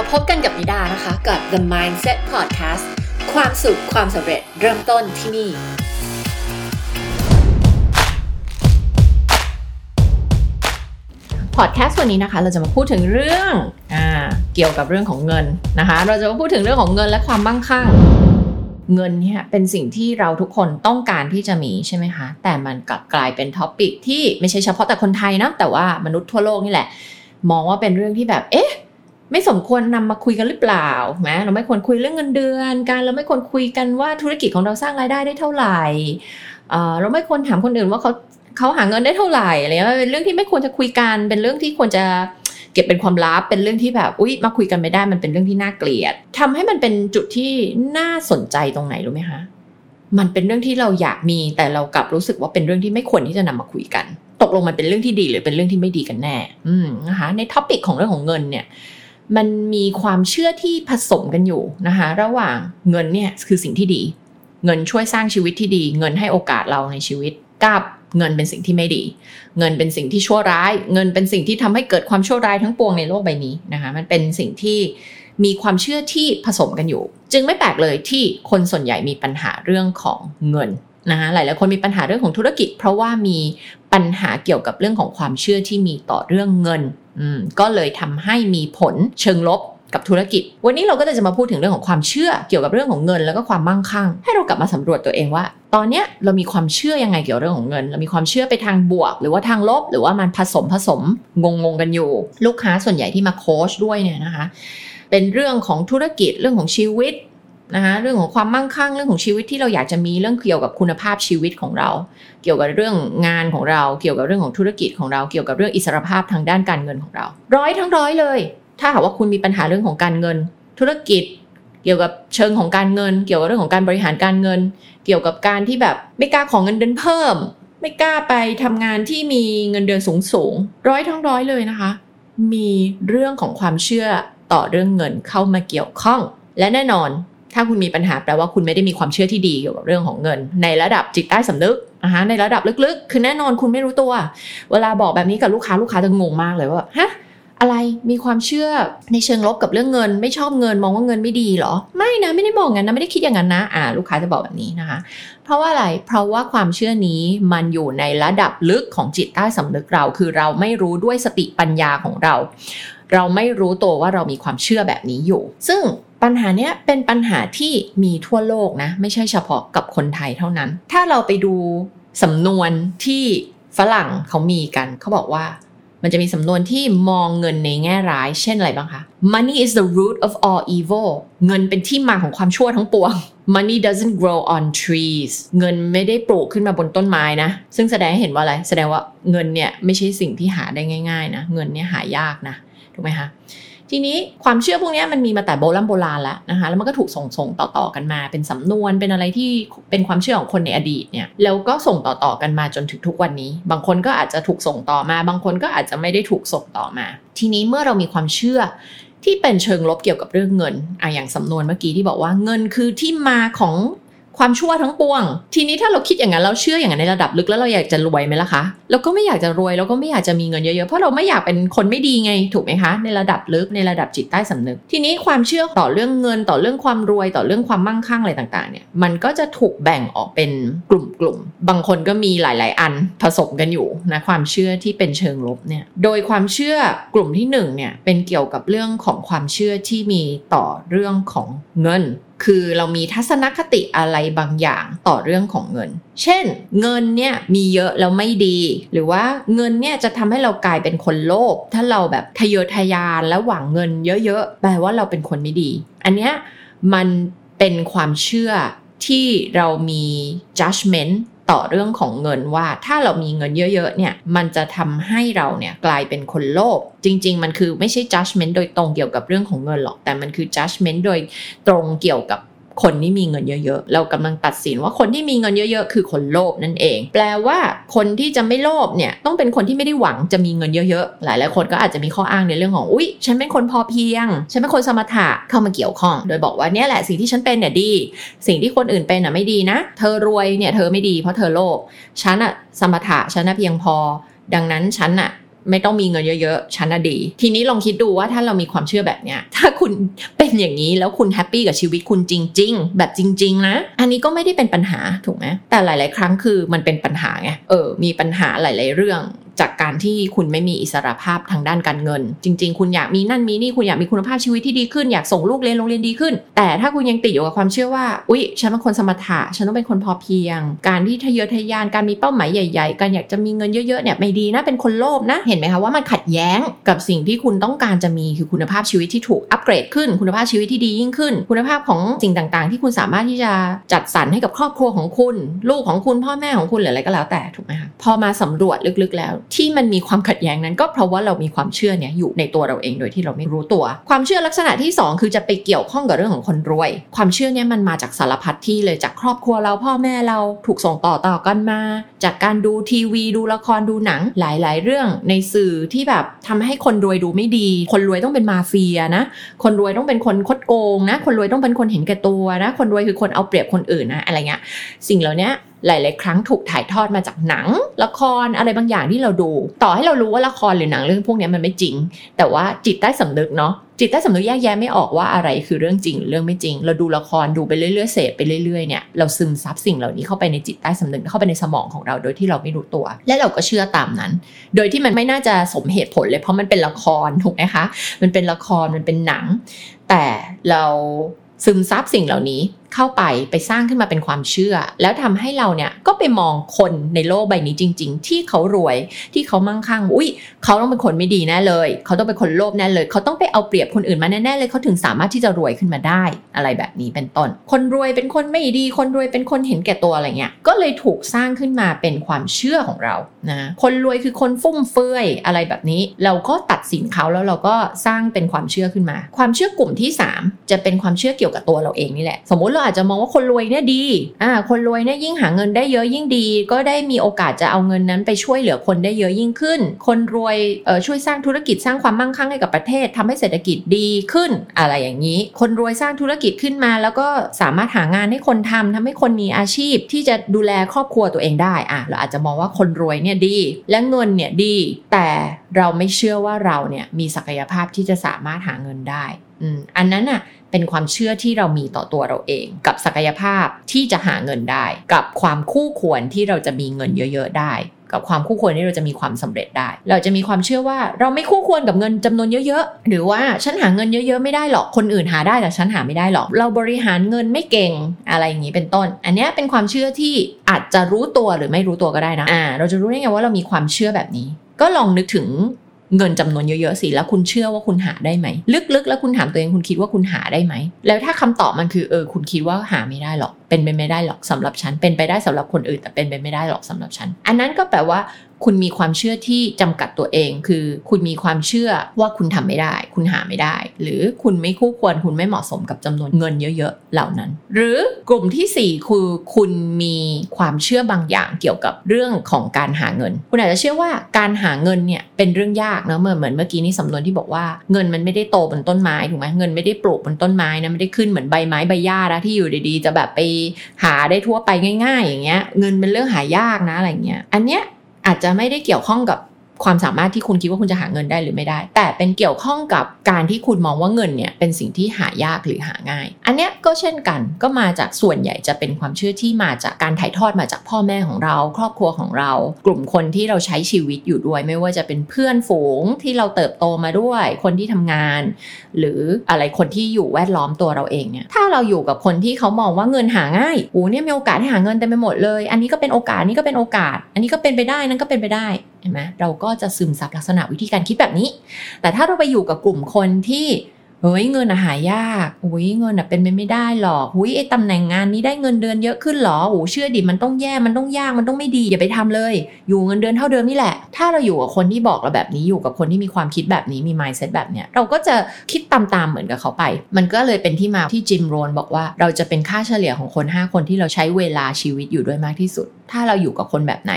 มาพบกันกับนิดานะคะกับ The Mindset Podcast ความสุขความสำเร็จเริ่มต้นที่นี่ พอดแคสต์วันนี้นะคะ เราจะมาพูดถึงเรื่องอ่าเกี่ยวกับเรื่องของเงินนะคะ เราจะมาพูดถึงเรื่องของเงินและความมั่งคั่ง เงินเนี่ยเป็นสิ่งที่เราทุกคนต้องการที่จะมีใช่ไหมคะ แต่มันกลับกลายเป็น topic ที่ไม่ใช่เฉพาะแต่คนไทยนะแต่ว่ามนุษย์ทั่วโลกนี่แหละ มองว่าเป็นเรื่องที่แบบเอ๊ะ ไม่สมควรนำมาคุยกันหรือเปล่าแม้เราไม่ควรคุยเรื่องเงินเดือนการเราไม่ควรคุยกันว่าธุรกิจของเราสร้างรายได้ได้เท่าไหร่เราไม่ควรถามคนอื่นว่าเขาเขาหาเงินได้เท่าไหร่อะไรเงี้ยเป็นเรื่องที่ไม่ควรจะคุยกัน เป็นเรื่องที่ควรจะเก็บเป็นความลับ เป็นเรื่องที่แบบ อุ๊ย มาคุยกันไม่ได้ มันเป็นเรื่องที่น่าเกลียดทำให้มันเป็นจุดที่น่าสนใจตรงไหนรู้ไหมคะ มันเป็นเรื่องที่เราอยากมี แต่เรากลับรู้สึกว่าเป็นเรื่องที่ไม่ควรที่จะนำมาคุยกัน ตกลงมันเป็นเรื่องที่ดีหรือเป็นเรื่องที่ไม่ดีกันแน่ อืมนะคะ ในท็อปิกของเรื่องของเงินเนี่ย มันมีความเชื่อที่ผสมกันอยู่นะคะ ระหว่างเงินเนี่ยคือสิ่งที่ดี เงินช่วยสร้างชีวิตที่ดี เงินให้โอกาสเราในชีวิตกับเงินเป็นสิ่งที่ไม่ดี เงินเป็นสิ่งที่ชั่วร้าย เงินเป็นสิ่งที่ทำให้เกิดความชั่วร้ายทั้งปวงในโลกใบนี้นะคะ มันเป็นสิ่งที่มีความเชื่อที่ผสมกันอยู่ จึงไม่แปลกเลยที่คนส่วนใหญ่มีปัญหาเรื่องของเงินนะคะหลายๆคนมีปัญหาเรื่องของธุรกิจ เพราะว่ามีปัญหาเกี่ยวกับเรื่องของความเชื่อที่มีต่อเรื่องเงิน ก็เลยทำให้มีผลเชิงลบกับธุรกิจ วันนี้เราก็จะมาพูดถึงเรื่องของความเชื่อเกี่ยวกับเรื่องของเงินแล้วก็ความมั่งคั่ง ให้เรากลับมาสำรวจตัวเองว่า ตอนนี้เรามีความเชื่อยังไงเกี่ยวกับเรื่องของเงิน เรามีความเชื่อไปทางบวก หรือว่าทางลบ หรือว่ามันผสมผสมงงงกันอยู่ ลูกค้าส่วนใหญ่ที่มาโค้ชด้วยเนี่ยนะคะ เป็นเรื่องของธุรกิจเรื่องของชีวิต นะคะเรื่องของความมั่งคั่งเรื่องของชีวิตที่เราอยากจะมีเรื่องเกี่ยวกับคุณภาพชีวิตของเรา เกี่ยวกับเรื่องงานของเรา เกี่ยวกับเรื่องของธุรกิจของเราเกี่ยวกับเรื่องอิสรภาพทางด้านการเงินของเรา ร้อยทั้งร้อยเลย ถ้าหากว่าคุณมีปัญหาเรื่องของการเงิน ธุรกิจ เกี่ยวกับเชิงของการเงิน เกี่ยวกับเรื่องของการบริหารการเงิน เกี่ยวกับการที่แบบไม่กล้าของเงินเดือนเพิ่ม ไม่กล้าไปทำงานที่มีเงินเดือนสูงสูงร้อยทั้งร้อยเลยนะคะ มีเรื่องของความเชื่อต่อเรื่องเงินเข้ามาเกี่ยวข้อง และแน่นอน ถ้าคุณมีปัญหาแปลว่าคุณไม่ได้มีความเชื่อที่ดีเกี่ยวกับเรื่องของเงิน ในระดับจิตใต้สำนึกนะคะในระดับลึกๆ คือแน่นอนคุณไม่รู้ตัว เวลาบอกแบบนี้กับลูกค้าลูกค้าจะงงมากเลยว่าฮะอะไรมีความเชื่อในเชิงลบกับเรื่องเงิน ไม่ชอบเงินมองว่าเงินไม่ดีเหรอ ไม่นะไม่ได้บอกงั้นนะไม่ได้คิดอย่างนั้นนะอ่าลูกค้าจะบอกแบบนี้นะคะ เพราะว่าอะไรเพราะว่าความเชื่อนี้มันอยู่ในระดับลึกของจิตใต้สำนึกเรา คือเราไม่รู้ด้วยสติปัญญาของเรา เราไม่รู้ตัวว่าเรามีความเชื่อแบบนี้อยู่ ซึ่งปัญหาเนี้ยเป็นปัญหาที่มีทั่วโลกนะ ไม่ใช่เฉพาะกับคนไทยเท่านั้น ถ้าเราไปดูสำนวนที่ฝรั่งเขามีกัน เขาบอกว่ามันจะมีสำนวนที่มองเงินในแง่ร้าย เช่นอะไรบ้างคะ money is the root of all evil เงินเป็นที่มาของความชั่วทั้งปวง money doesn't grow on trees เงินไม่ได้ปลูกขึ้นมาบนต้นไม้นะ ซึ่งแสดงให้เห็นว่าอะไร แสดงว่าเงินเนี่ยไม่ใช่สิ่งที่หาได้ง่าย ๆ นะ เงินเนี่ยหายากนะ ถูกไหมคะทีนี้ความเชื่อพวกนี้มันมีมาแต่โบราณโบราณแล้วนะคะแล้วมันก็ถูกส่งส่งต่อๆกันมา เป็นสำนวนเป็นอะไรที่เป็นความเชื่อของคนในอดีตเนี่ยแล้วก็ส่งต่อๆกันมาจนถึงทุกวันนี้ บางคนก็อาจจะถูกส่งต่อมา บางคนก็อาจจะไม่ได้ถูกส่งต่อมา ทีนี้เมื่อเรามีความเชื่อที่เป็นเชิงลบเกี่ยวกับเรื่องเงินอะอย่างสำนวนเมื่อกี้ที่บอกว่าเงินคือที่มาของ ความชั่วทั้งปวง ทีนี้ถ้าเราคิดอย่างนั้นเราเชื่ออย่างนั้นในระดับลึกแล้วเราอยากจะรวยไหมล่ะคะเราก็ไม่อยากจะรวยเราก็ไม่อยากจะมีเงินเยอะๆเพราะเราไม่อยากเป็นคนไม่ดีไงถูกไหมคะในระดับลึกในระดับจิตใต้สำนึก ทีนี้ความเชื่อต่อเรื่องเงินต่อเรื่องความรวยต่อเรื่องความมั่งคั่งอะไรต่างๆเนี่ยมันก็จะถูกแบ่งออกเป็นกลุ่มๆบางคนก็มีหลาย ๆ อันผสมกันอยู่นะความเชื่อที่เป็นเชิงลบเนี่ยโดยความเชื่อกลุ่มที่หนึ่งเนี่ยเป็นเกี่ยวกับเรื่องของความเชื่อที่มีต่อเรื่องของเงิน คือเรามีทัศนคติอะไรบางอย่างต่อเรื่องของเงิน เช่น เงินเนี่ยมีเยอะแล้วไม่ดี หรือว่าเงินเนี่ยจะทำให้เรากลายเป็นคนโลภถ้าเราแบบทะเยอทะยานและหวังเงินเยอะๆแปลว่าเราเป็นคนไม่ดี อันเนี้ยมันเป็นความเชื่อที่เรามี judgment ต่อเรื่องของเงินว่าถ้าเรามีเงินเยอะๆเนี่ยมันจะทำให้เราเนี่ยกลายเป็นคนโลภจริง ๆ มันคือไม่ใช่ judgment โดยตรงเกี่ยวกับเรื่องของเงินหรอก แต่มันคือ judgment โดยตรงเกี่ยวกับ คนที่มีเงินเยอะๆ เรากำลังตัดสินว่าคนที่มีเงินเยอะๆ คือคนโลภนั่นเอง แปลว่าคนที่จะไม่โลภเนี่ยต้องเป็นคนที่ไม่ได้หวังจะมีเงินเยอะๆ หลายๆคนก็อาจจะมีข้ออ้างในเรื่องของ อุ๊ย ฉันเป็นคนพอเพียง ฉันเป็นคนสมถะเข้ามาเกี่ยวข้อง โดยบอกว่าเนี่ยแหละสิ่งที่ฉันเป็นเนี่ยดี สิ่งที่คนอื่นเป็นน่ะไม่ดีนะ เธอรวยเนี่ยเธอไม่ดีเพราะเธอโลภ ฉันอะสมถะฉันอะเพียงพอ ดังนั้นฉันอะ ไม่ต้องมีเงินเยอะๆฉันน่ะดี ทีนี้ลองคิดดูว่าถ้าเรามีความเชื่อแบบเนี้ย ถ้าคุณเป็นอย่างนี้แล้วคุณแฮปปี้กับชีวิตคุณจริง ๆ แบบจริง ๆ นะ อันนี้ก็ไม่ได้เป็นปัญหาถูกไหมแต่หลาย ๆ ครั้งคือมันเป็นปัญหาไงเออมีปัญหาหลาย ๆ เรื่อง จากการที่คุณไม่มีอิสระภาพทางด้านการเงิน จริง ๆ คุณอยากมีนั่นมีนี่คุณอยากมีคุณภาพชีวิตที่ดีขึ้นอยากส่งลูกเรียนโรงเรียนดีขึ้น แต่ถ้าคุณยังติดอยู่กับความเชื่อว่าอุ๊ยฉันเป็นคนสมถะฉันต้องเป็นคนพอเพียง การที่ทะเยอทะยานการมีเป้าหมายใหญ่ ๆ การอยากจะมีเงินเยอะๆเนี่ยไม่ดีนะเป็นคนโลภนะเห็นไหมคะว่ามันขัดแย้งกับสิ่งที่คุณต้องการจะมีคือคุณภาพชีวิตที่ถูกอัปเกรดขึ้น คุณภาพชีวิตที่ดียิ่งขึ้น คุณภาพของสิ่งต่างๆ ที่คุณสามารถที่จะจัดสรรให้กับครอบครัวของคุณ ลูกของคุณพ่อแม่ของคุณหรืออะไรก็แล้วแต่ถูกไหมคะพอมาสำรวจลึกๆแล้วที่มันมีความขัดแย้งนั้นก็เพราะว่าเรามีความเชื่อเนี่ยอยู่ในตัวเราเองโดยที่เราไม่รู้ตัว ความเชื่อลักษณะที่ 2 คือจะไปเกี่ยวข้องกับเรื่องของคนรวย ความเชื่อเนี่ยมันมาจากสารพัดที่เลยจากครอบครัวเราพ่อแม่เราถูกส่งต่อต่อกันมา จากการดูทีวี ดูละครดูหนังหลาย ๆ เรื่องในสื่อที่แบบทำให้คนรวยดูไม่ดี คนรวยต้องเป็นมาเฟียนะ คนรวยต้องเป็นคนคดโกงนะ คนรวยต้องเป็นคนเห็นแก่ตัวนะ คนรวยคือคนเอาเปรียบคนอื่นนะอะไรเงี้ยสิ่งเหล่านี้ หลาย ๆ ครั้งถูกถ่ายทอดมาจากหนัง ละครอะไรบางอย่างที่เราดู ต่อให้เรารู้ว่าละครหรือหนังเรื่องพวกนี้มันไม่จริง แต่ว่าจิตใต้สำนึกเนาะจิตใต้สำนึกแยกแยะไม่ออกว่าอะไรคือเรื่องจริงหรือเรื่องไม่จริง เราดูละครดูไปเรื่อยๆเสพไปเรื่อยๆเนี่ยเราซึมซับสิ่งเหล่านี้เข้าไปในจิตใต้สำนึกเข้าไปในสมองของเราโดยที่เราไม่รู้ตัว และเราก็เชื่อตามนั้น โดยที่มันไม่น่าจะสมเหตุผลเลยเพราะมันเป็นละครถูกไหมคะ มันเป็นละครมันเป็นหนัง แต่เราซึมซับสิ่งเหล่านี้ เข้าไปไปสร้างขึ้นมาเป็นความเชื่อ แล้วทำให้เราเนี่ยก็ไปมองคนในโลกใบนี้จริง ๆ ที่เขารวยที่เขามั่งคั่งอุ้ยเขาต้องเป็นคนไม่ดีแน่เลย เขาต้องเป็นคนโลภแน่เลย เขาต้องไปเอาเปรียบคนอื่นมาแน่ๆเลยเขาถึงสามารถที่จะรวยขึ้นมาได้ อะไรแบบนี้เป็นต้น คนรวยเป็นคนไม่ดี คนรวยเป็นคนเห็นแก่ตัวอะไรเงี้ยก็เลยถูกสร้างขึ้นมาเป็นความเชื่อของเรานะคนรวยคือคนฟุ่มเฟือยอะไรแบบนี้ เราก็ตัดสินเขาแล้วเราก็สร้างเป็นความเชื่อขึ้นมา ความเชื่อกลุ่มที่ 3 จะเป็นความเชื่อเกี่ยวกับตัวเราเองนี่แหละ สมมุติเราอาจจะมองว่าคนรวยเนี่ยดีอ่าคนรวยเนี่ยยิ่งหาเงินได้เยอะยิ่งดี ก็ได้มีโอกาสจะเอาเงินนั้นไปช่วยเหลือคนได้เยอะยิ่งขึ้น คนรวยเอ่อช่วยสร้างธุรกิจสร้างความมั่งคั่งให้กับประเทศทำให้เศรษฐกิจดีขึ้นอะไรอย่างนี้ คนรวยสร้างธุรกิจขึ้นมา แล้วก็สามารถหางานให้คนทำทำให้คนมีอาชีพที่จะดูแลครอบครัวตัวเองได้อะเราอาจจะมองว่าคนรวยเนี่ยดี และเงินเนี่ยดี แต่เราไม่เชื่อว่าเราเนี่ยมีศักยภาพที่จะสามารถหาเงินได้อืมอันนั้นอะ เป็นความเชื่อที่เรามีต่อตัวเราเอง กับศักยภาพที่จะหาเงินได้ กับความคู่ควรที่เราจะมีเงินเยอะ ๆ ได้ กับความคู่ควรที่เราจะมีความสำเร็จได้ เราจะมีความเชื่อว่าเราไม่คู่ควรกับเงินจำนวนเยอะๆหรือว่าฉันหาเงินเยอะๆไม่ได้หรอกคนอื่นหาได้แต่ฉันหาไม่ได้หรอก เราบริหารเงินไม่เก่งอะไรอย่างนี้เป็นต้น อันนี้เป็นความเชื่อที่อาจจะรู้ตัวหรือไม่รู้ตัวก็ได้นะอ่าเราจะรู้ได้ไงว่าเรามีความเชื่อแบบนี้ก็ลองนึกถึง เงินจำนวนเยอะๆสิแล้วคุณเชื่อว่าคุณหาได้ไหม ลึกๆ แล้วคุณถามตัวเองคุณคิดว่าคุณหาได้ไหม แล้วถ้าคำตอบมันคือเออคุณคิดว่าหาไม่ได้หรอก เป็นไปไม่ได้หรอกสำหรับฉันเป็นไปได้สำหรับคนอื่นแต่เป็นไปไม่ได้หรอกสำหรับฉัน อันนั้นก็แปลว่า คุณมีความเชื่อที่จำกัดตัวเอง คือคุณมีความเชื่อว่าคุณทำไม่ได้ คุณหาไม่ได้ หรือคุณไม่คู่ควรคุณไม่เหมาะสมกับจำนวนเงินเยอะๆเหล่านั้น หรือกลุ่มที่ 4 คือคุณมีความเชื่อบางอย่างเกี่ยวกับเรื่องของการหาเงิน คุณอาจจะเชื่อว่าการหาเงินเนี่ยเป็นเรื่องยากนะเหมือนเหมือนเมื่อกี้นี่สำนวนที่บอกว่าเงินมันไม่ได้โตบนต้นไม้ถูกไหมเงินไม่ได้ปลูกบนต้นไม้นะไม่ได้ขึ้นเหมือนใบไม้ใบหญ้านะที่อยู่ดีๆ จะแบบไปหาได้ทั่วไปง่าย ๆ อย่างเงี้ย เงินเป็นเรื่องหายากนะอะไรเงี้ย อันเนี้ย อาจจะไม่ได้เกี่ยวข้องกับ ความสามารถที่คุณคิดว่าคุณจะหาเงินได้หรือไม่ได้ แต่เป็นเกี่ยวข้องกับการที่คุณมองว่าเงินเนี่ยเป็นสิ่งที่หายากหรือหาง่าย อันเนี้ยก็เช่นกันก็มาจากส่วนใหญ่จะเป็นความเชื่อที่มาจากการถ่ายทอดมาจากพ่อแม่ของเรา ครอบครัวของเรา กลุ่มคนที่เราใช้ชีวิตอยู่ด้วย ไม่ว่าจะเป็นเพื่อนฝูงที่เราเติบโตมาด้วย คนที่ทำงาน หรืออะไรคนที่อยู่แวดล้อมตัวเราเองเนี่ยถ้าเราอยู่กับคนที่เขามองว่าเงินหาง่ายโอ้เนี่ยมีโอกาสให้หาเงินเต็มไปหมดเลย อันนี้ก็เป็นโอกาสนนี้ก็เป็นโอกาส อันนี้ก็เป็นไปได้นั่นก็เป็นไปได้ เห็นไหมเราก็จะซึมซับลักษณะวิธีการคิดแบบนี้ แต่ถ้าเราไปอยู่กับกลุ่มคนที่เฮ้ยเงินอะหายากอุ้ยเงินอะเป็นไปไม่ได้หรอกอุ้ยไอ้ตำแหน่งงานนี้ได้เงินเดือนเยอะขึ้นหรอโอ้เชื่อดิมันต้องแย่มันต้องยากมันต้องไม่ดีอย่าไปทำเลย อยู่เงินเดือนเท่าเดิมนี่แหละ ถ้าเราอยู่กับคนที่บอกเราแบบนี้อยู่กับคนที่มีความคิดแบบนี้มี mindset แบบเนี้ยเราก็จะคิดตามๆเหมือนกับเขาไป มันก็เลยเป็นที่มาที่จิมโรนบอกว่า เราจะเป็นค่าเฉลี่ยของคน 5 คนที่เราใช้เวลาชีวิตอยู่ด้วยมากที่สุด ถ้าเราอยู่กับคนแบบไหน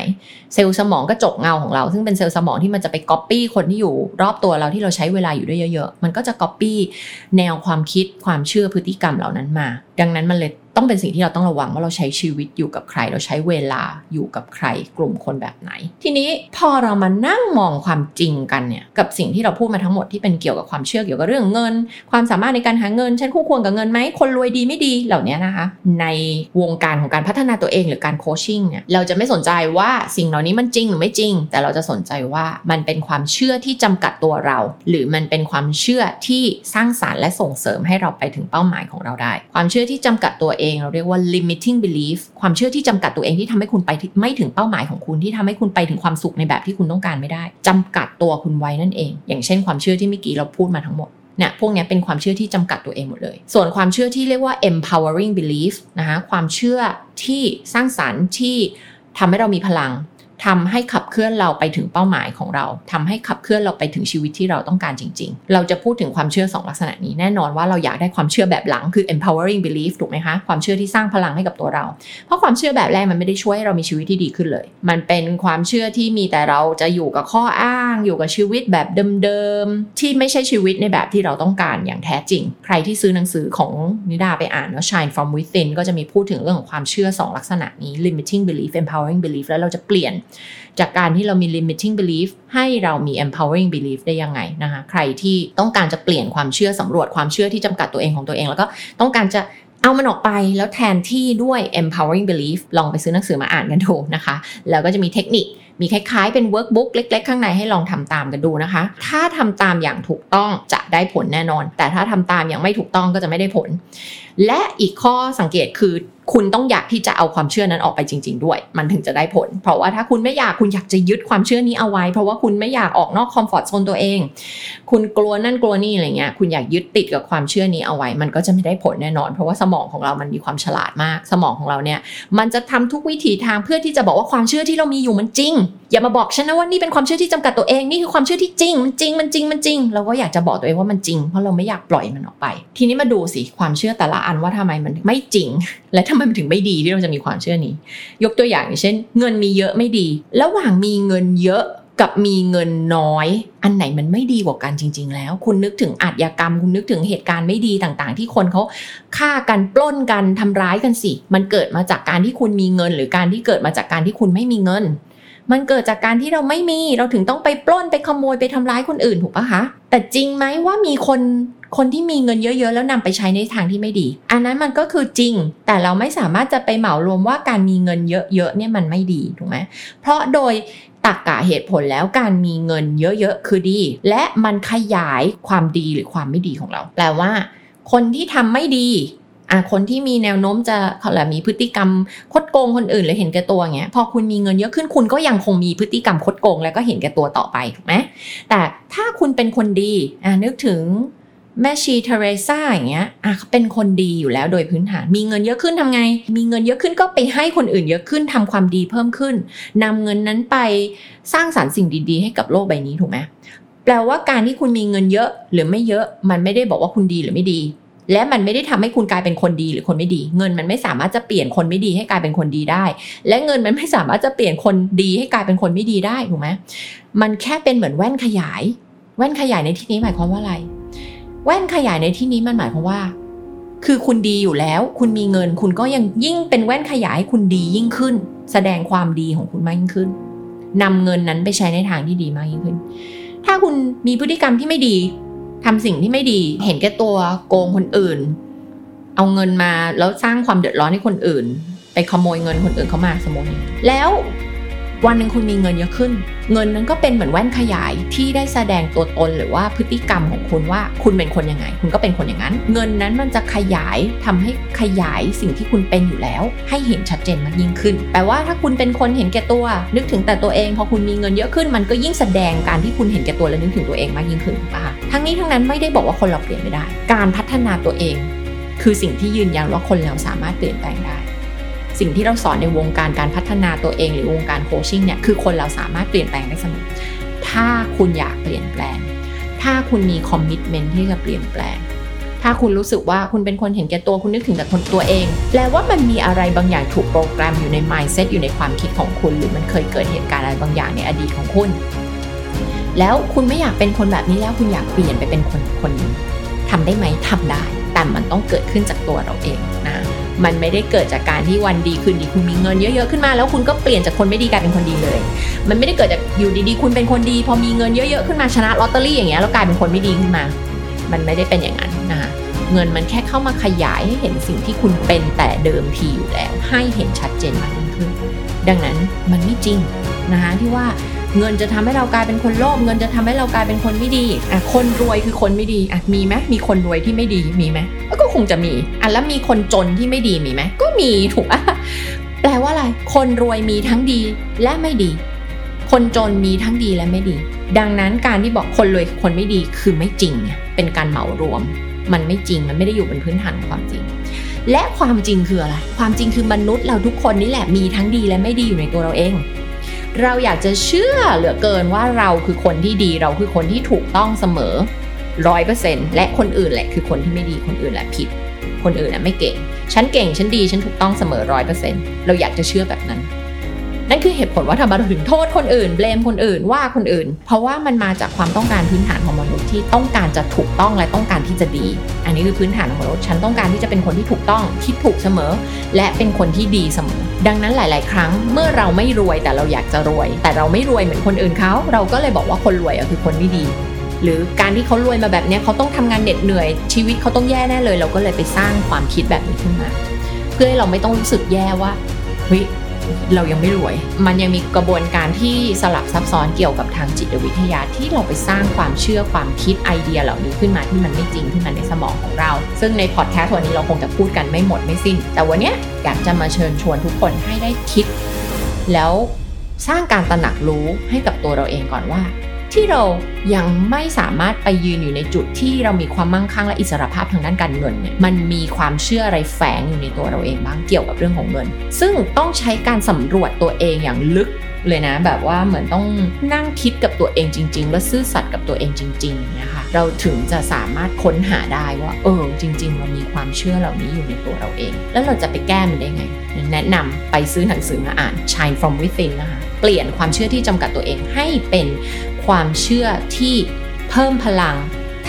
เซลล์สมองกระจกเงาของเรา ซึ่งเป็นเซลล์สมองที่มันจะไปก๊อปปี้คนที่อยู่รอบตัวเราที่เราใช้เวลาอยู่ด้วยเยอะ ๆ มันก็จะก๊อปปี้แนวความคิดความเชื่อพฤติกรรมเหล่านั้นมา ดังนั้นมันเลย ต้องเป็นสิ่งที่เราต้องระวังว่าเราใช้ชีวิตอยู่กับใคร เราใช้เวลาอยู่กับใคร กลุ่มคนแบบไหน ทีนี้พอเรามานั่งมองความจริงกันเนี่ยกับสิ่งที่เราพูดมาทั้งหมดที่เป็นเกี่ยวกับความเชื่อเกี่ยวกับเรื่องเงิน ความสามารถในการหาเงินฉันคู่ควรกับเงินไหมคนรวยดีไม่ดีเหล่านี้นะคะ ในวงการของการพัฒนาตัวเองหรือการโคชชิ่งเนี่ยเราจะไม่สนใจว่าสิ่งเหล่านี้มันจริงหรือไม่จริง แต่เราจะสนใจว่ามันเป็นความเชื่อที่จำกัดตัวเรา หรือมันเป็นความเชื่อที่สร้างสารรค์และส่งเสริมให้เราไปถึงเป้าหมายของเราได้ ความเชื่อที่จำกัดตัวเองเราเรียกว่า limiting belief ความเชื่อที่จำกัดตัวเองที่ทำให้คุณไปไม่ถึงเป้าหมายของคุณที่ทำให้คุณไปถึงความสุขในแบบที่คุณต้องการไม่ได้จำกัดตัวคุณไว้นั่นเอง อย่างเช่นความเชื่อที่เมื่อกี้เราพูดมาทั้งหมดเนี่ยพวกนี้เป็นความเชื่อที่จำกัดตัวเองหมดเลย ส่วนความเชื่อที่เรียกว่า empowering belief นะคะความเชื่อที่สร้างสรรค์ที่ทำให้เรามีพลัง ทำให้ขับเคลื่อนเราไปถึงเป้าหมายของเราทำให้ขับเคลื่อนเราไปถึงชีวิตที่เราต้องการจริง ๆ เราจะพูดถึงความเชื่อ 2 ลักษณะนี้แน่นอนว่าเราอยากได้ความเชื่อแบบหลังคือ empowering belief ถูกไหมคะ ความเชื่อที่สร้างพลังให้กับตัวเรา เพราะความเชื่อแบบแรกมันไม่ได้ช่วยให้เรามีชีวิตที่ดีขึ้นเลย มันเป็นความเชื่อที่มีแต่เราจะอยู่กับข้ออ้าง อยู่กับชีวิตแบบเดิมๆที่ไม่ใช่ชีวิตในแบบที่เราต้องการอย่างแท้จริง ใครที่ซื้อหนังสือของนิดาไปอ่านว่า Shine from Within ก็จะมีพูดถึงเรื่องของความเชื่อ 2 ลักษณะนี้ limiting belief empowering belief แล้วเราจะเปลี่ยนจากการที่เรามี limiting belief ให้เรามี empowering belief ได้ยังไงนะคะ ใครที่ต้องการจะเปลี่ยนความเชื่อสำรวจความเชื่อที่จำกัดตัวเองของตัวเอง แล้วก็ต้องการจะเอามันออกไปแล้วแทนที่ด้วย empowering belief ลองไปซื้อหนังสือมาอ่านกันดูนะคะ แล้วก็จะมีเทคนิค มีคล้ายๆเป็น workbook เล็ก ๆ ข้างในให้ลองทำตามกันดูนะคะ ถ้าทำตามอย่างถูกต้องจะได้ผลแน่นอน แต่ถ้าทำตามอย่างไม่ถูกต้องก็จะไม่ได้ผลและอีกข้อสังเกตคือคุณต้องอยากที่จะเอาความเชื่อนั้นออกไปจริง ๆ ด้วย มันถึงจะได้ผล เพราะว่าถ้าคุณไม่อยากคุณอยากจะยึดความเชื่อนี้เอาไว้ เพราะว่าคุณไม่อยากออกนอกคอมฟอร์ทโซนตัวเอง คุณกลัวนั่นกลัวนี่อะไรเงี้ยคุณอยากยึดติดกับความเชื่อนี้เอาไว้ มันก็จะไม่ได้ผลแน่นอน เพราะว่าสมองของเรามันมีความฉลาดมาก สมองของเราเนี่ยมันจะทำทุกวิถีทางเพื่อที่จะบอกว่าความเชื่อที่เรามีอยู่มันจริง อย่ามาบอกฉันนะว่านี่เป็นความเชื่อที่จำกัดตัวเองนี่คือความเชื่อที่จริงมันจริงมันจริงมันจริงเราก็อยากจะบอกตัวเองว่ามันจริงเพราะเราไม่อยากปล่อยมันออกไป ทีนี้มาดูสิความเชื่อแต่ละอันว่าทำไมมันไม่จริง และทำไมมันถึงไม่ดีที่เราจะมีความเชื่อนี้ ยกตัวอย่างอย่างเช่น เงินมีเยอะไม่ดี ระหว่างมีเงินเยอะกับมีเงินน้อย อันไหนมันไม่ดีกว่ากันจริง ๆ แล้ว คุณนึกถึงอาชญากรรม คุณนึกถึงเหตุการณ์ไม่ดีต่างๆ ที่คนเขาฆ่ากันปล้นกันทำร้ายกันสิ มันเกิดมาจากการที่คุณมีเงิน หรือการที่เกิดมาจากการที่คุณไม่มีเงิน มันเกิดจากการที่เราไม่มีเราถึงต้องไปปล้นไปขโมยไปทำร้ายคนอื่นถูกปะคะ แต่จริงไหมว่ามีคนคนที่มีเงินเยอะๆ แล้วนำไปใช้ในทางที่ไม่ดี อันนั้นมันก็คือจริง แต่เราไม่สามารถจะไปเหมารวมว่าการมีเงินเยอะๆเนี่ยมันไม่ดีถูกไหมเพราะโดยตักกะเหตุผลแล้วการมีเงินเยอะๆคือดี และมันขยายความดีหรือความไม่ดีของเรา แปลว่า คนที่ทำไม่ดี อะคนที่มีแนวโน้มจะเขาแหละมีพฤติกรรมคดโกงคนอื่นหรือเห็นแก่ตัวเงี้ยพอคุณมีเงินเยอะขึ้นคุณก็ยังคงมีพฤติกรรมคดโกง แล้วก็เห็นแก่ตัวต่อไปถูกไหมแต่ถ้าคุณเป็นคนดีอะนึกถึงแม่ชีเทเรซ่าอย่างเงี้ยอะเป็นคนดีอยู่แล้วโดยพื้นฐาน มีเงินเยอะขึ้นทำไง มีเงินเยอะขึ้นก็ไปให้คนอื่นเยอะขึ้นทำความดีเพิ่มขึ้นนำเงินนั้นไปสร้างสารรค์สิ่งดี ๆ ให้กับโลกใบนี้ถูกไหมแปลว่าการที่คุณมีเงินเยอะหรือไม่เยอะ มันไม่ได้บอกว่าคุณดีหรือไม่ดี และมันไม่ได้ทำให้คุณกลายเป็นคนดีหรือคนไม่ดี เงินมันไม่สามารถจะเปลี่ยนคนไม่ดีให้กลายเป็นคนดีได้ และเงินมันไม่สามารถจะเปลี่ยนคนดีให้กลายเป็นคนไม่ดีได้ถูกไหมมันแค่เป็นเหมือนแว่นขยาย แว่นขยายในที่นี้หมายความว่าอะไร แว่นขยายในที่นี้มันหมายความว่า คือคุณดีอยู่แล้ว คุณมีเงิน คุณก็ยังยิ่งเป็นแว่นขยายให้คุณดียิ่งขึ้น แสดงความดีของคุณมากยิ่งขึ้นนำเงินนั้นไปใช้ในทางที่ดีมากยิ่งขึ้น ถ้าคุณมีพฤติกรรมที่ไม่ดี ทำสิ่งที่ไม่ดี เห็นแก่ตัวโกงคนอื่น เอาเงินมาแล้วสร้างความเดือดร้อนให้คนอื่น ไปขโมยเงินคนอื่นเขามาสมมติแล้ว วันหนึ่งคุณมีเงินเยอะขึ้น เงินนั้นก็เป็นเหมือนแว่นขยายที่ได้แสดงตัวตนหรือว่าพฤติกรรมของคุณว่าคุณเป็นคนยังไง คุณก็เป็นคนอย่างนั้น เงินนั้นมันจะขยายทำให้ขยายสิ่งที่คุณเป็นอยู่แล้ว ให้เห็นชัดเจนมากยิ่งขึ้น แปลว่าถ้าคุณเป็นคนเห็นแก่ตัว นึกถึงแต่ตัวเองพอคุณมีเงินเยอะขึ้น มันก็ยิ่งแสดงการที่คุณเห็นแก่ตัวและนึกถึงตัวเองมากยิ่งขึ้นป่ะทั้งนี้ทั้งนั้นไม่ได้บอกว่าคนเราเปลี่ยนไม่ได้ การพัฒนาตัวเอง คือสิ่งที่ยืนยันว่าคนเราสามารถเปลี่ยนแปลงได้ สิ่งที่เราสอนในวงการการพัฒนาตัวเองหรือวงการโคชชิ่งเนี่ยคือคนเราสามารถเปลี่ยนแปลงได้เสมอ ถ้าคุณอยากเปลี่ยนแปลง ถ้าคุณมีคอมมิชเมนที่จะเปลี่ยนแปลง ถ้าคุณรู้สึกว่าคุณเป็นคนเห็นแก่ตัวคุณนึกถึงแต่คนตัวเอง แปลว่ามันมีอะไรบางอย่างถูกโปรแกรมอยู่ใน mindset อยู่ในความคิดของคุณ หรือมันเคยเกิดเหตุการณ์อะไรบางอย่างในอดีตของคุณ แล้วคุณไม่อยากเป็นคนแบบนี้แล้วคุณอยากเปลี่ยนไปเป็นคนคนนี้ทำได้ไหมทำได้ แต่มันต้องเกิดขึ้นจากตัวเราเองนะ มันไม่ได้เกิดจากการที่วันดีคืนดีคุณมีเงินเยอะๆขึ้นมาแล้วคุณก็เปลี่ยนจากคนไม่ดีกลายเป็นคนดีเลย มันไม่ได้เกิดจากอยู่ดีๆ คุณเป็นคนดี พอมีเงินเยอะๆขึ้นมาชนะลอตเตอรี่อย่างเงี้ยแล้วกลายเป็นคนไม่ดีขึ้นมา มันไม่ได้เป็นอย่างนั้นนะคะเงินมันแค่เข้ามาขยายให้เห็นสิ่งที่คุณเป็นแต่เดิมทีอยู่แล้วให้เห็นชัดเจนมากยิ่งขึ้น ดังนั้นมันไม่จริงนะคะที่ว่า เงินจะทำให้เรากลายเป็นคนโลภเงินจะทำให้เรากลายเป็นคนไม่ดีอะคนรวยคือคนไม่ดีอะมีไหมมีคนรวยที่ไม่ดีมีไหมก็คงจะมีอะแล้วมีคนจนที่ไม่ดีมีไหมก็มีถูกอะแปลว่าอะไร คนรวยมีทั้งดีและไม่ดี คนจนมีทั้งดีและไม่ดี ดังนั้นการที่บอกคนรวยคนไม่ดีคือไม่จริง เป็นการเหมารวม มันไม่จริงมันไม่ได้อยู่บนพื้นฐานของความจริงและความจริงคืออะไร ความจริงคือมนุษย์เราทุกคนนี่แหละมีทั้งดีและไม่ดีอยู่ในตัวเราเอง เราอยากจะเชื่อเหลือเกินว่าเราคือคนที่ดีเราคือคนที่ถูกต้องเสมอร้อยเปอร์เซ็นต์และคนอื่นแหละคือคนที่ไม่ดีคนอื่นแหละผิด คนอื่นน่ะไม่เก่ง ฉันเก่งฉันดีฉันถูกต้องเสมอร้อยเปอร์เซ็นต์เราอยากจะเชื่อแบบนั้น นั่นคือเหตุผลว่าทำไมเราถึงโทษคนอื่นเบลมคนอื่นว่าคนอื่น เพราะว่ามันมาจากความต้องการพื้นฐานของมนุษย์ที่ต้องการจะถูกต้องและต้องการที่จะดี อันนี้คือพื้นฐานของมนุษย์ฉันต้องการที่จะเป็นคนที่ถูกต้องคิดถูกเสมอ และเป็นคนที่ดีเสมอ ดังนั้นหลาย ๆ ครั้งเมื่อเราไม่รวยแต่เราอยากจะรวย แต่เราไม่รวยเหมือนคนอื่นเขาเราก็เลยบอกว่าคนรวยคือคนไม่ดี หรือการที่เขารวยมาแบบนี้เขาต้องทำงานเหน็ดเหนื่อย ชีวิตเขาต้องแย่แน่เลย เราก็เลยไปสร้างความคิดแบบนี้ขึ้นมา เพื่อให้เราไม่ต้องรู้สึกแย่ว่าเฮ้ย เรายังไม่รวย มันยังมีกระบวนการที่สลับซับซ้อนเกี่ยวกับทางจิตวิทยาที่เราไปสร้างความเชื่อความคิดไอเดียเหล่านี้ขึ้นมาที่มันไม่จริงขึ้นมาในสมองของเรา ซึ่งในพอดแคสต์วันนี้เราคงจะพูดกันไม่หมดไม่สิ้น แต่วันนี้อยากจะมาเชิญชวนทุกคนให้ได้คิด แล้วสร้างการตระหนักรู้ให้กับตัวเราเองก่อนว่า ที่เรายังไม่สามารถไปยืนอยู่ในจุดที่เรามีความมั่งคั่งและอิสรภาพทางด้านการเงินเนี่ยมันมีความเชื่ออะไรแฝงอยู่ในตัวเราเองบ้างเกี่ยวกับเรื่องของเงิน ซึ่งต้องใช้การสำรวจตัวเองอย่างลึกเลยนะแบบว่าเหมือนต้องนั่งคิดกับตัวเองจริง ๆ และซื่อสัตย์กับตัวเองจริงๆนะคะเราถึงจะสามารถค้นหาได้ว่าเออจริง ๆ เรามีความเชื่อเหล่านี้อยู่ในตัวเราเอง แล้วเราจะไปแก้มันได้ไง แนะนำไปซื้อหนังสือมาอ่าน Shine from Within นะคะเปลี่ยนความเชื่อที่จำกัดตัวเองให้เป็น ความเชื่อที่เพิ่มพลัง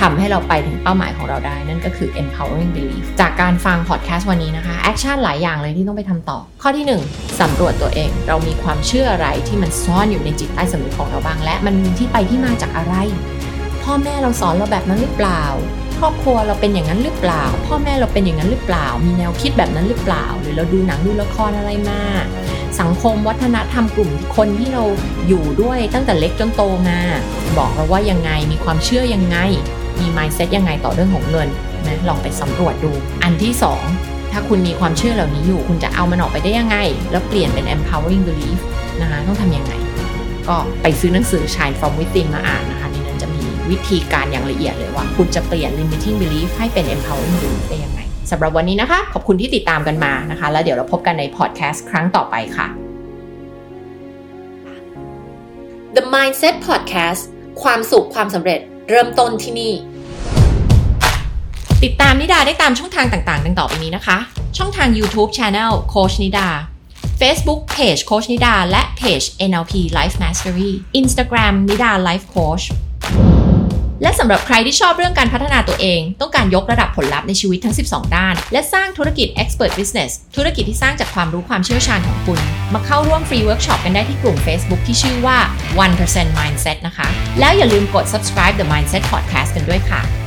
ทำให้เราไปถึงเป้าหมายของเราได้ นั่นก็คือ empowering belief จากการฟังพอดแคสต์วันนี้นะคะ action หลายอย่างเลยที่ต้องไปทำต่อ ข้อที่ 1สำรวจตัวเอง เรามีความเชื่ออะไรที่มันซ่อนอยู่ในจิตใต้สำนึกของเราบ้าง และมันมีที่ไปที่มาจากอะไร พ่อแม่เราสอนเราแบบนั้นหรือเปล่า ครอบครัวเราเป็นอย่างนั้นหรือเปล่า พ่อแม่เราเป็นอย่างนั้นหรือเปล่า มีแนวคิดแบบนั้นหรือเปล่า หรือเราดูหนังดูละครอะไรมา สังคมวัฒนธรรมกลุ่มคนที่เราอยู่ด้วยตั้งแต่เล็กจนโตมา บอกเราว่ายังไงมีความเชื่อยังไง มี mindset ยังไงต่อเรื่องของเงินนะลองไปสำรวจดู อันที่ 2 ถ้าคุณมีความเชื่อเหล่านี้อยู่ คุณจะเอามันออกไปได้ยังไง แล้วเปลี่ยนเป็น empowering belief นะคะต้องทำยังไง ก็ไปซื้อหนังสือ Shine from Within มาอ่านนะคะในนั้นจะมีวิธีการอย่างละเอียดเลยว่า คุณจะเปลี่ยน limiting belief ให้เป็น empowering belief ได้ยังไง สำหรับวันนี้นะคะ ขอบคุณที่ติดตามกันมานะคะ แล้วเดี๋ยวเราพบกันในพอดแคสต์ครั้งต่อไปค่ะ The Mindset Podcast ความสุขความสำเร็จเริ่มต้นที่นี่ ติดตามนิดาได้ตามช่องทางต่างๆ ดังต่อไปนี้นะคะ ช่องทาง YouTube Channel โค้ชนิดา Facebook Page โค้ชนิดา และ Page NLP Life Mastery Instagram นิดา Life Coach และสำหรับใครที่ชอบเรื่องการพัฒนาตัวเอง ต้องการยกระดับผลลัพธ์ในชีวิตทั้ง 12 ด้าน และสร้างธุรกิจ Expert Business ธุรกิจที่สร้างจากความรู้ความเชี่ยวชาญของคุณ มาเข้าร่วมฟรีเวิร์กช็อปกันได้ที่กลุ่ม Facebook ที่ชื่อว่า1% Mindset นะคะ แล้วอย่าลืมกด subscribe the Mindset Podcast กันด้วยค่ะ